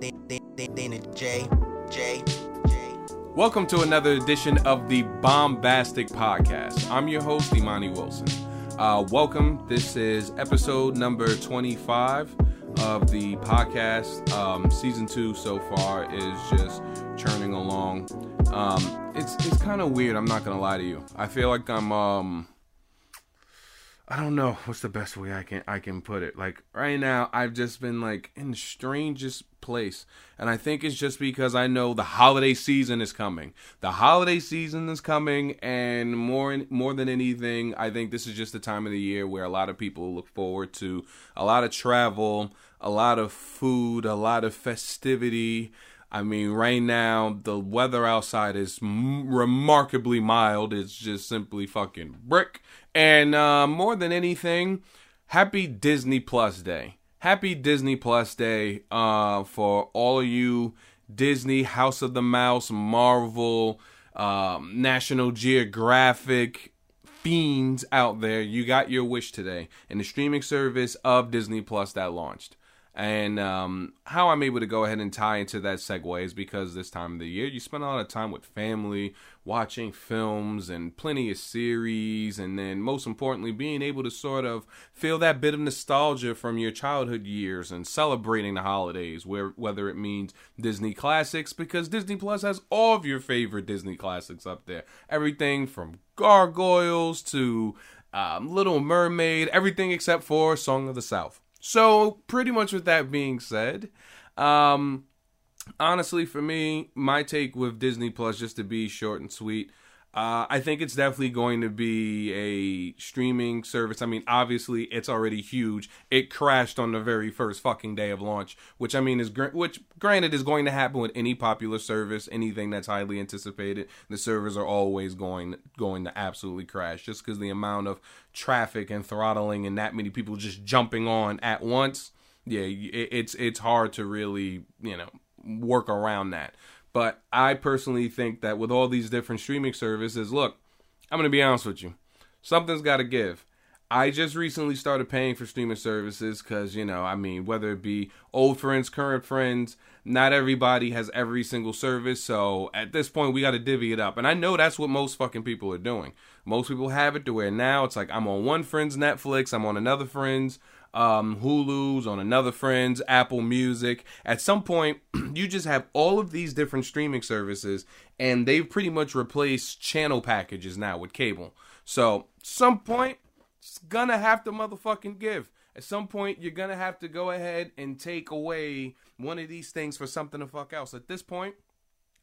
Dana J. J. Welcome to another edition of the Bombastic Podcast. I'm your host, Imani Wilson. Uh, welcome. This is episode number 25 of the podcast. Um, season two so far is just churning along. Um, it's it's kind of weird. I'm not gonna lie to you. I feel like I'm um I don't know what's the best way I can I can put it. Like right now, I've just been like in the strangest place, and I think it's just because I know the holiday season is coming. The holiday season is coming, and more more than anything, I think this is just the time of the year where a lot of people look forward to a lot of travel, a lot of food, a lot of festivity. I mean, right now the weather outside is m- remarkably mild. It's just simply fucking brick. And uh, more than anything, happy Disney Plus Day. Happy Disney Plus Day uh, for all of you Disney, House of the Mouse, Marvel, um, National Geographic fiends out there. You got your wish today in the streaming service of Disney Plus that launched. And um, how I'm able to go ahead and tie into that segue is because this time of the year, you spend a lot of time with family, watching films and plenty of series, and then most importantly, being able to sort of feel that bit of nostalgia from your childhood years and celebrating the holidays, where whether it means Disney classics, because Disney Plus has all of your favorite Disney classics up there, everything from Gargoyles to um, Little Mermaid, everything except for Song of the South. So, pretty much with that being said, um, honestly, for me, my take with Disney Plus, just to be short and sweet, uh, I think it's definitely going to be a streaming service. I mean, obviously, it's already huge. It crashed on the very first fucking day of launch, which I mean is gr- which granted is going to happen with any popular service, anything that's highly anticipated. The servers are always going going to absolutely crash just because the amount of traffic and throttling and that many people just jumping on at once. Yeah, it, it's it's hard to really you know work around that. But I personally think that with all these different streaming services, look, I'm going to be honest with you. Something's got to give. I just recently started paying for streaming services because, you know, I mean, whether it be old friends, current friends, not everybody has every single service. So at this point, we got to divvy it up. And I know that's what most fucking people are doing. Most people have it to where now it's like I'm on one friend's Netflix, I'm on another friend's um, Hulu's, on another friend's, Apple Music. At some point, you just have all of these different streaming services, and they've pretty much replaced channel packages now with cable. So, some point, it's gonna have to motherfucking give. At some point, you're gonna have to go ahead and take away one of these things for something to fuck else. At this point,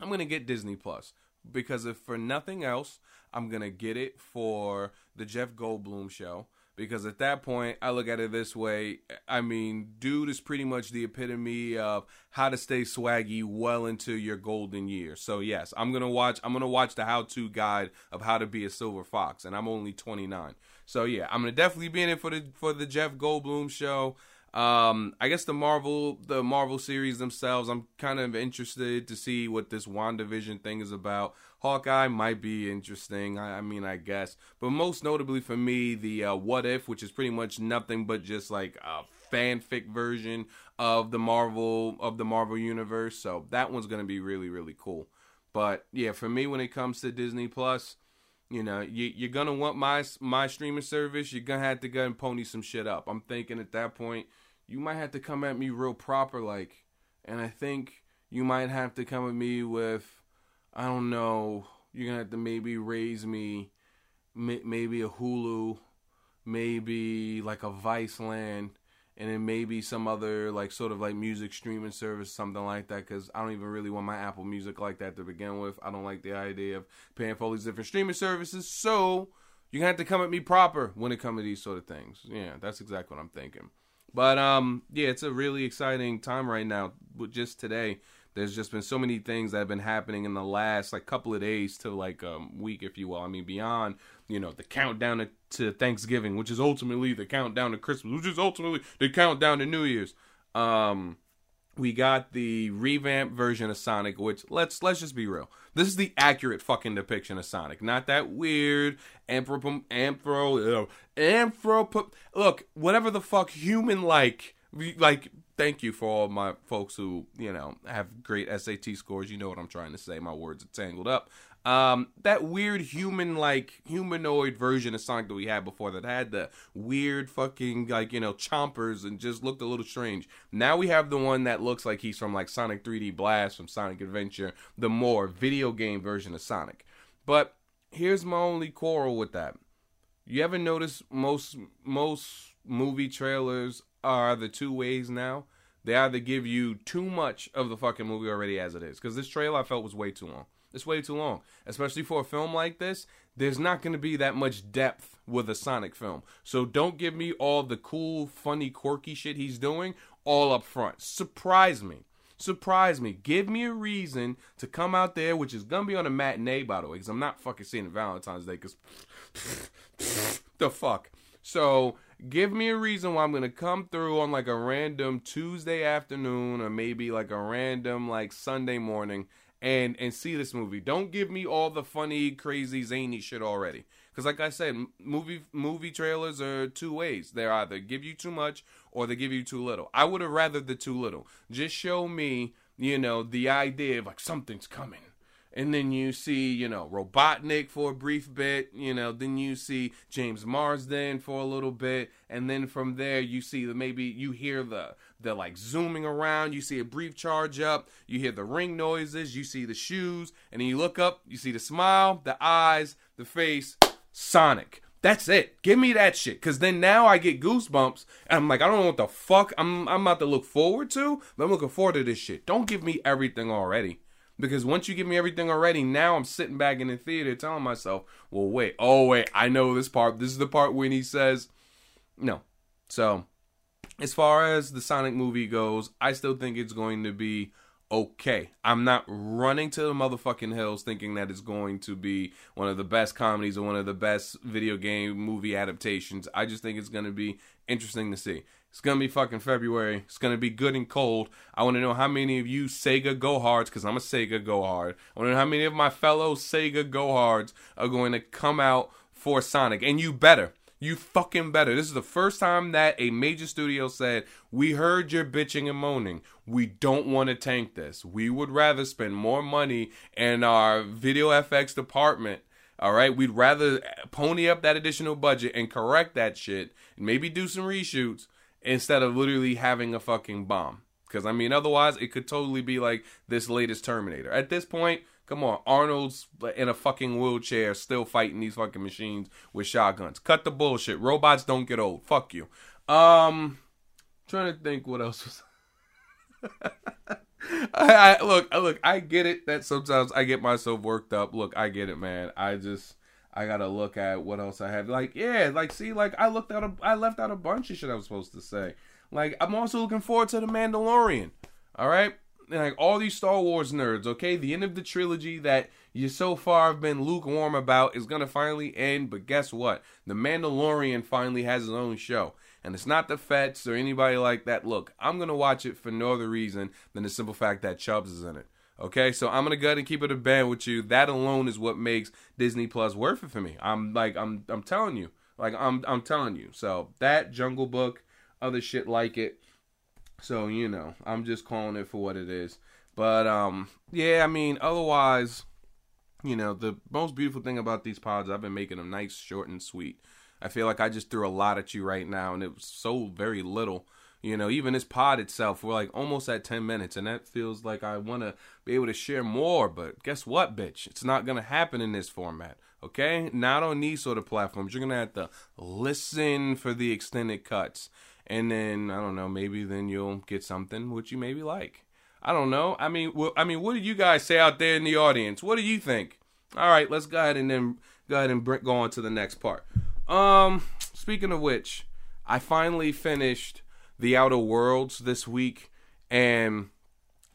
I'm gonna get Disney Plus because if for nothing else, I'm gonna get it for the Jeff Goldblum show because at that point I look at it this way. I mean, dude is pretty much the epitome of how to stay swaggy well into your golden years. So yes, I'm gonna watch. I'm gonna watch the how-to guide of how to be a silver fox, and I'm only 29. So yeah, I'm gonna definitely be in it for the for the Jeff Goldblum show. Um, I guess the Marvel the Marvel series themselves, I'm kind of interested to see what this WandaVision thing is about. Hawkeye might be interesting. I, I mean, I guess, but most notably for me, the uh, What If, which is pretty much nothing but just like a fanfic version of the Marvel of the Marvel universe. So that one's gonna be really really cool. But yeah, for me, when it comes to Disney Plus, you know, you, you're gonna want my my streaming service. You're gonna have to go and pony some shit up. I'm thinking at that point you might have to come at me real proper like and I think you might have to come at me with I don't know, you're going to have to maybe raise me maybe a Hulu, maybe like a Viceland, and then maybe some other like sort of like music streaming service, something like that. Because I don't even really want my Apple Music like that to begin with. I don't like the idea of paying for all these different streaming services. So you're gonna have to come at me proper when it comes to these sort of things. Yeah, that's exactly what I'm thinking. But um, yeah, it's a really exciting time right now. Just today, there's just been so many things that have been happening in the last like couple of days to like um week, if you will. I mean, beyond you know the countdown to, to Thanksgiving, which is ultimately the countdown to Christmas, which is ultimately the countdown to New Year's. Um, we got the revamped version of Sonic, which let's let's just be real. This is the accurate fucking depiction of Sonic, not that weird anthropo anthro anthropo. Uh, look, whatever the fuck human like like thank you for all my folks who you know have great SAT scores. You know what I'm trying to say. My words are tangled up. Um, that weird human like humanoid version of Sonic that we had before that had the weird fucking like you know chompers and just looked a little strange. Now we have the one that looks like he's from like Sonic 3D Blast from Sonic Adventure, the more video game version of Sonic. But here's my only quarrel with that. You ever notice most most movie trailers are the two ways now? They either give you too much of the fucking movie already as it is, because this trailer I felt was way too long. It's way too long, especially for a film like this. There's not going to be that much depth with a Sonic film. So don't give me all the cool, funny, quirky shit he's doing all up front. Surprise me. Surprise me. Give me a reason to come out there, which is gonna be on a matinee, by the way, because I'm not fucking seeing it Valentine's Day. Because the fuck. So give me a reason why I'm gonna come through on like a random Tuesday afternoon or maybe like a random like Sunday morning and and see this movie. Don't give me all the funny, crazy, zany shit already. Because like I said, movie movie trailers are two ways. They either give you too much or they give you too little. I would have rather the too little. Just show me, you know, the idea of like something's coming and then you see you know Robotnik for a brief bit, you know, then you see James Marsden for a little bit, and then from there you see the maybe you hear the the like zooming around, you see a brief charge up, you hear the ring noises, you see the shoes, and then you look up, you see the smile, the eyes, the face, Sonic. That's it. Give me that shit. Cause then now I get goosebumps. And I'm like, I don't know what the fuck I'm I'm about to look forward to, but I'm looking forward to this shit. Don't give me everything already. Because once you give me everything already, now I'm sitting back in the theater telling myself, well, wait, oh, wait, I know this part. This is the part when he says, no. So, as far as the Sonic movie goes, I still think it's going to be okay. I'm not running to the motherfucking hills thinking that it's going to be one of the best comedies or one of the best video game movie adaptations. I just think it's going to be interesting to see. It's gonna be fucking February. It's gonna be good and cold. I want to know how many of you Sega Go Hards, because I'm a Sega Go Hard. I want to know how many of my fellow Sega Go Hards are going to come out for Sonic, and you better. You fucking better. This is the first time that a major studio said, We heard your bitching and moaning. We don't want to tank this. We would rather spend more money in our video FX department. All right. We'd rather pony up that additional budget and correct that shit and maybe do some reshoots instead of literally having a fucking bomb. Because I mean, otherwise, it could totally be like this latest Terminator. At this point, come on, Arnold's in a fucking wheelchair, still fighting these fucking machines with shotguns. Cut the bullshit. Robots don't get old. Fuck you. Um, trying to think what else was. I, I look, look. I get it that sometimes I get myself worked up. Look, I get it, man. I just I gotta look at what else I have. Like, yeah, like see, like I looked out a, I left out a bunch of shit I was supposed to say. Like, I'm also looking forward to the Mandalorian. All right, like all these Star Wars nerds. Okay, the end of the trilogy that you so far have been lukewarm about is gonna finally end. But guess what? The Mandalorian finally has his own show. And it's not the Fetts or anybody like that. Look, I'm gonna watch it for no other reason than the simple fact that Chubbs is in it. Okay, so I'm gonna go ahead and keep it a band with you. That alone is what makes Disney Plus worth it for me. I'm like I'm I'm telling you, like I'm I'm telling you. So that Jungle Book, other shit like it. So you know, I'm just calling it for what it is. But um, yeah, I mean, otherwise, you know, the most beautiful thing about these pods, I've been making them nice, short, and sweet. I feel like I just threw a lot at you right now, and it was so very little. You know, even this pod itself, we're like almost at 10 minutes, and that feels like I want to be able to share more. But guess what, bitch? It's not going to happen in this format, okay? Not on these sort of platforms. You're going to have to listen for the extended cuts. And then, I don't know, maybe then you'll get something which you maybe like. I don't know. I mean, well, I mean, what do you guys say out there in the audience? What do you think? All right, let's go ahead and then go ahead and go on to the next part. Um, speaking of which, I finally finished the Outer Worlds this week, and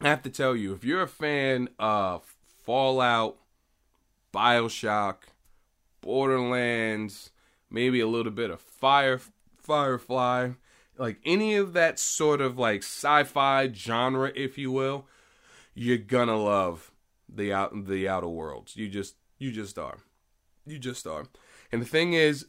I have to tell you, if you're a fan of Fallout, Bioshock, Borderlands, maybe a little bit of Fire Firefly, like any of that sort of like sci-fi genre, if you will, you're gonna love the out the Outer Worlds. You just you just are, you just are. And the thing is,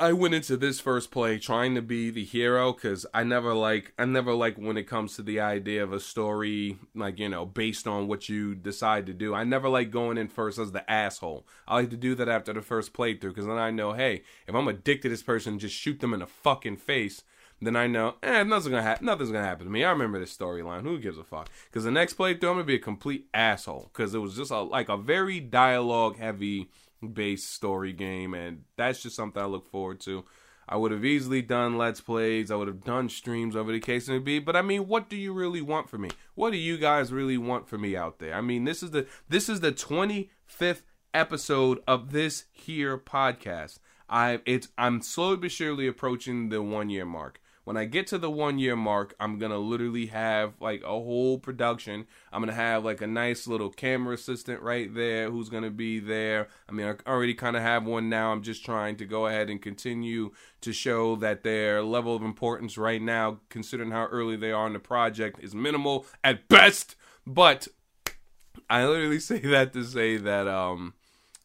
I went into this first play trying to be the hero because I never like I never like when it comes to the idea of a story like you know based on what you decide to do. I never like going in first as the asshole. I like to do that after the first playthrough because then I know hey if I'm addicted to this person, just shoot them in the fucking face. Then I know, eh, nothing's gonna happen. Nothing's gonna happen to me. I remember this storyline. Who gives a fuck? Because the next playthrough, I'm gonna be a complete asshole. Because it was just a, like a very dialogue heavy based story game, and that's just something I look forward to. I would have easily done let's plays. I would have done streams over the case may be. But I mean, what do you really want from me? What do you guys really want from me out there? I mean, this is the this is the 25th episode of this here podcast. I it's I'm slowly but surely approaching the one year mark when I get to the one year mark, I'm gonna literally have like a whole production. I'm gonna have like a nice little camera assistant right there who's gonna be there. I mean, I already kind of have one now. I'm just trying to go ahead and continue to show that their level of importance right now, considering how early they are in the project, is minimal at best. But I literally say that to say that um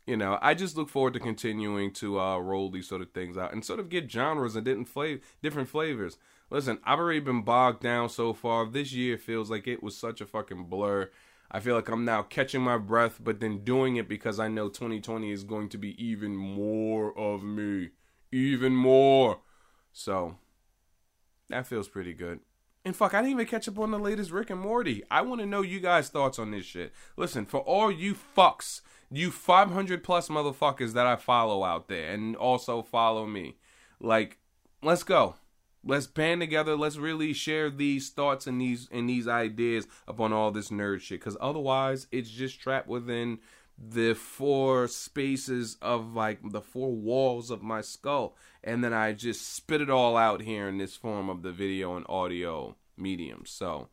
you know, I just look forward to continuing to uh, roll these sort of things out and sort of get genres and different flavor, different flavors. Listen, I've already been bogged down so far. This year feels like it was such a fucking blur. I feel like I'm now catching my breath, but then doing it because I know 2020 is going to be even more of me, even more. So that feels pretty good. And fuck, I didn't even catch up on the latest Rick and Morty. I want to know you guys' thoughts on this shit. Listen, for all you fucks you 500 plus motherfuckers that I follow out there and also follow me. Like, let's go. Let's band together. Let's really share these thoughts and these and these ideas upon all this nerd shit. Cause otherwise, it's just trapped within the four spaces of like the four walls of my skull, and then I just spit it all out here in this form of the video and audio medium. So,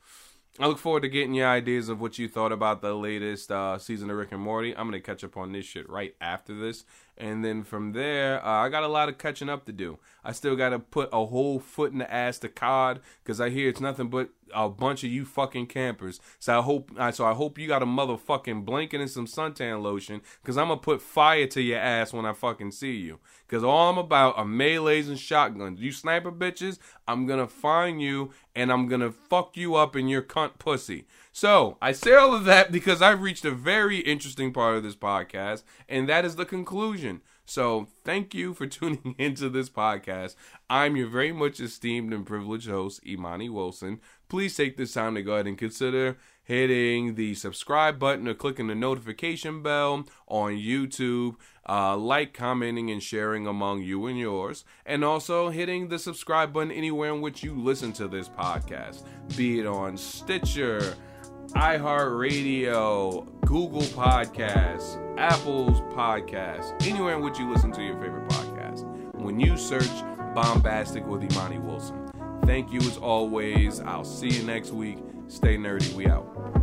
I look forward to getting your ideas of what you thought about the latest uh, season of Rick and Morty. I'm gonna catch up on this shit right after this, and then from there, uh, I got a lot of catching up to do. I still got to put a whole foot in the ass to COD because I hear it's nothing but a bunch of you fucking campers. So I hope, so I hope you got a motherfucking blanket and some suntan lotion because I'm gonna put fire to your ass when I fucking see you. Because all I'm about are melees and shotguns. You sniper bitches, I'm gonna find you and I'm gonna fuck you up in your cunt pussy. So I say all of that because I've reached a very interesting part of this podcast, and that is the conclusion. So thank you for tuning into this podcast. I'm your very much esteemed and privileged host, Imani Wilson. Please take this time to go ahead and consider hitting the subscribe button or clicking the notification bell on YouTube, uh, like, commenting, and sharing among you and yours, and also hitting the subscribe button anywhere in which you listen to this podcast, be it on Stitcher iHeartRadio, Google Podcasts, Apple's Podcasts, anywhere in which you listen to your favorite podcast. When you search Bombastic with Imani Wilson. Thank you as always. I'll see you next week. Stay nerdy. We out.